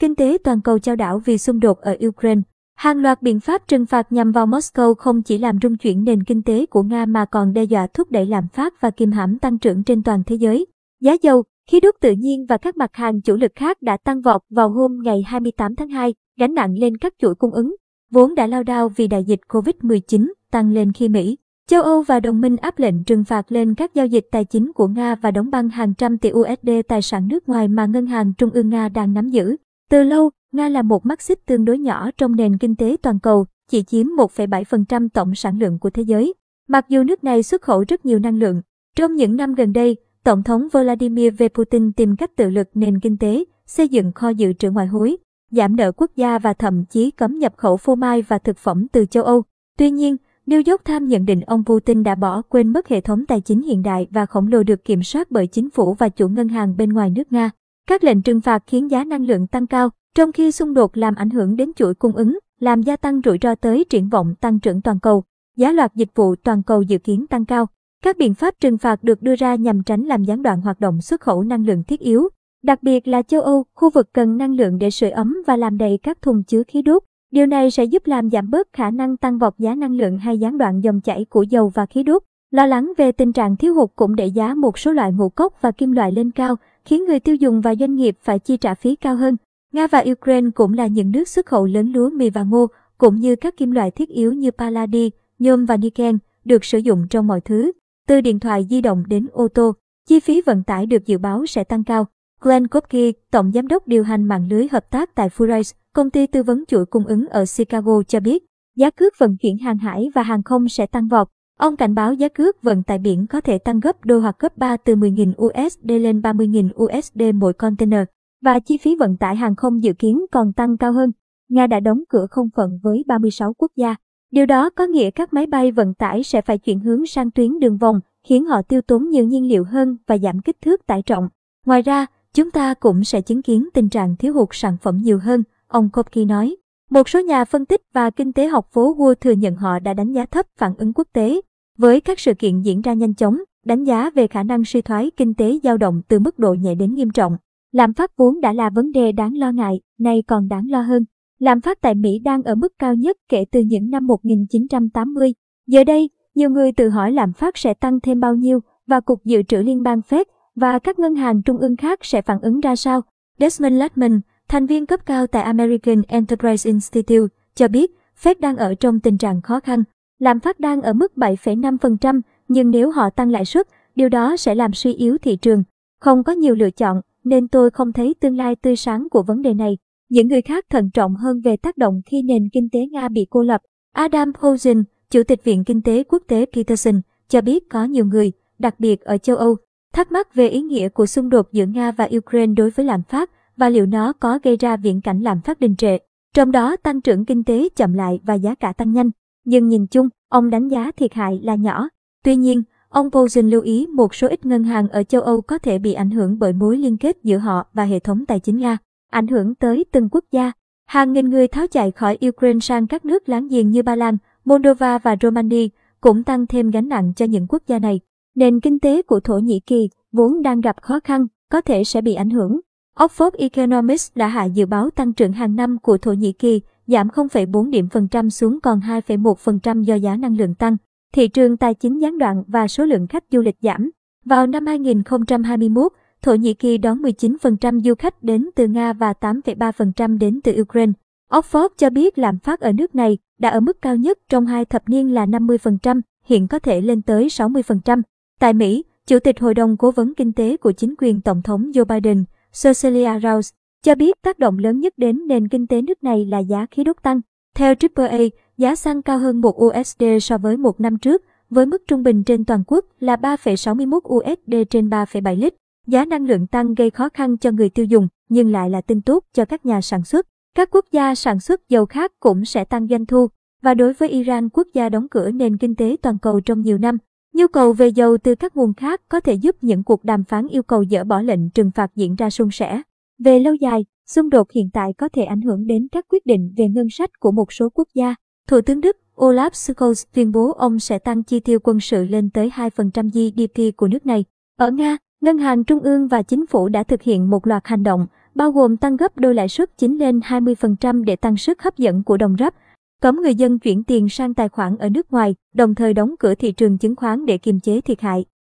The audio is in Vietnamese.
kinh tế toàn cầu chao đảo vì xung đột ở Ukraine. Hàng loạt biện pháp trừng phạt nhằm vào Moscow không chỉ làm rung chuyển nền kinh tế của Nga mà còn đe dọa thúc đẩy lạm phát và kìm hãm tăng trưởng trên toàn thế giới. Giá dầu, khí đốt tự nhiên và các mặt hàng chủ lực khác đã tăng vọt vào hôm ngày 28 tháng 2, gánh nặng lên các chuỗi cung ứng, vốn đã lao đao vì đại dịch COVID-19 tăng lên khi Mỹ, châu Âu và đồng minh áp lệnh trừng phạt lên các giao dịch tài chính của Nga và đóng băng hàng trăm tỷ USD tài sản nước ngoài mà Ngân hàng Trung ương Nga đang nắm giữ. Từ lâu, Nga là một mắt xích tương đối nhỏ trong nền kinh tế toàn cầu, chỉ chiếm 1,7% tổng sản lượng của thế giới. Mặc dù nước này xuất khẩu rất nhiều năng lượng, trong những năm gần đây, Tổng thống Vladimir V. Putin tìm cách tự lực nền kinh tế, xây dựng kho dự trữ ngoại hối, giảm nợ quốc gia và thậm chí cấm nhập khẩu phô mai và thực phẩm từ châu Âu. Tuy nhiên, New York Times nhận định ông Putin đã bỏ quên mất hệ thống tài chính hiện đại và khổng lồ được kiểm soát bởi chính phủ và chủ ngân hàng bên ngoài nước Nga. Các lệnh trừng phạt khiến giá năng lượng tăng cao, trong khi xung đột làm ảnh hưởng đến chuỗi cung ứng, làm gia tăng rủi ro tới triển vọng tăng trưởng toàn cầu. Giá loạt dịch vụ toàn cầu dự kiến tăng cao. Các biện pháp trừng phạt được đưa ra nhằm tránh làm gián đoạn hoạt động xuất khẩu năng lượng thiết yếu, đặc biệt là châu Âu, khu vực cần năng lượng để sưởi ấm và làm đầy các thùng chứa khí đốt. Điều này sẽ giúp làm giảm bớt khả năng tăng vọt giá năng lượng hay gián đoạn dòng chảy của dầu và khí đốt. Lo lắng về tình trạng thiếu hụt cũng đẩy giá một số loại ngũ cốc và kim loại lên cao, khiến người tiêu dùng và doanh nghiệp phải chi trả phí cao hơn. Nga và Ukraine cũng là những nước xuất khẩu lớn lúa mì và ngô, cũng như các kim loại thiết yếu như palladi, nhôm và niken, được sử dụng trong mọi thứ, từ điện thoại di động đến ô tô. Chi phí vận tải được dự báo sẽ tăng cao. Glenn Kopke, tổng giám đốc điều hành mạng lưới hợp tác tại Furice, công ty tư vấn chuỗi cung ứng ở Chicago cho biết, giá cước vận chuyển hàng hải và hàng không sẽ tăng vọt. Ông cảnh báo giá cước vận tải biển có thể tăng gấp đôi hoặc gấp 3 từ 10.000 USD lên 30.000 USD mỗi container, và chi phí vận tải hàng không dự kiến còn tăng cao hơn. Nga đã đóng cửa không phận với 36 quốc gia. Điều đó có nghĩa các máy bay vận tải sẽ phải chuyển hướng sang tuyến đường vòng, khiến họ tiêu tốn nhiều nhiên liệu hơn và giảm kích thước tải trọng. Ngoài ra, chúng ta cũng sẽ chứng kiến tình trạng thiếu hụt sản phẩm nhiều hơn, ông Kopki nói. Một số nhà phân tích và kinh tế học phố Wall thừa nhận họ đã đánh giá thấp phản ứng quốc tế. Với các sự kiện diễn ra nhanh chóng, đánh giá về khả năng suy thoái kinh tế dao động từ mức độ nhẹ đến nghiêm trọng. Lạm phát vốn đã là vấn đề đáng lo ngại, nay còn đáng lo hơn. Lạm phát tại Mỹ đang ở mức cao nhất kể từ những năm 1980. Giờ đây, nhiều người tự hỏi lạm phát sẽ tăng thêm bao nhiêu và Cục Dự trữ Liên bang Fed và các ngân hàng trung ương khác sẽ phản ứng ra sao. Desmond Ledman, thành viên cấp cao tại American Enterprise Institute, cho biết Fed đang ở trong tình trạng khó khăn. Lạm phát đang ở mức 7,5%, nhưng nếu họ tăng lãi suất, điều đó sẽ làm suy yếu thị trường. Không có nhiều lựa chọn, nên tôi không thấy tương lai tươi sáng của vấn đề này. Những người khác thận trọng hơn về tác động khi nền kinh tế Nga bị cô lập. Adam Posen, Chủ tịch Viện Kinh tế Quốc tế Peterson, cho biết có nhiều người, đặc biệt ở châu Âu, thắc mắc về ý nghĩa của xung đột giữa Nga và Ukraine đối với lạm phát và liệu nó có gây ra viễn cảnh lạm phát đình trệ. Trong đó tăng trưởng kinh tế chậm lại và giá cả tăng nhanh. Nhưng nhìn chung, ông đánh giá thiệt hại là nhỏ. Tuy nhiên, Ông Poulsen lưu ý một số ít ngân hàng ở châu Âu có thể bị ảnh hưởng bởi mối liên kết giữa họ và hệ thống tài chính Nga, ảnh hưởng tới từng quốc gia. Hàng nghìn người tháo chạy khỏi Ukraine sang các nước láng giềng như Ba Lan, Moldova và Romania cũng tăng thêm gánh nặng cho những quốc gia này. Nền kinh tế của Thổ Nhĩ Kỳ vốn đang gặp khó khăn, có thể sẽ bị ảnh hưởng. Oxford Economics đã hạ dự báo tăng trưởng hàng năm của Thổ Nhĩ Kỳ giảm 0,4 điểm phần trăm xuống còn 2,1% do giá năng lượng tăng thị trường tài chính gián đoạn và số lượng khách du lịch giảm. Vào năm 2021, Thổ Nhĩ Kỳ đón 19% du khách đến từ Nga và 8,3% đến từ Ukraine. Oxford cho biết lạm phát ở nước này đã ở mức cao nhất trong hai thập niên là 50%, hiện có thể lên tới 60%. Tại Mỹ, Chủ tịch Hội đồng Cố vấn Kinh tế của chính quyền Tổng thống Joe Biden, Cecilia Rouse, cho biết tác động lớn nhất đến nền kinh tế nước này là giá khí đốt tăng. Theo AAA, giá xăng cao hơn 1 USD so với một năm trước, với mức trung bình trên toàn quốc là 3,61 USD trên 3,7 lít. Giá năng lượng tăng gây khó khăn cho người tiêu dùng, nhưng lại là tin tốt cho các nhà sản xuất. Các quốc gia sản xuất dầu khác cũng sẽ tăng doanh thu. Và đối với Iran, quốc gia đóng cửa nền kinh tế toàn cầu trong nhiều năm, nhu cầu về dầu từ các nguồn khác có thể giúp những cuộc đàm phán yêu cầu dỡ bỏ lệnh trừng phạt diễn ra suôn sẻ. Về lâu dài, xung đột hiện tại có thể ảnh hưởng đến các quyết định về ngân sách của một số quốc gia. Thủ tướng Đức Olaf Scholz tuyên bố ông sẽ tăng chi tiêu quân sự lên tới 2% GDP của nước này. Ở Nga, Ngân hàng Trung ương và chính phủ đã thực hiện một loạt hành động bao gồm tăng gấp đôi lãi suất chính lên 20% để tăng sức hấp dẫn của đồng rắp, cấm người dân chuyển tiền sang tài khoản ở nước ngoài, đồng thời đóng cửa thị trường chứng khoán để kiềm chế thiệt hại.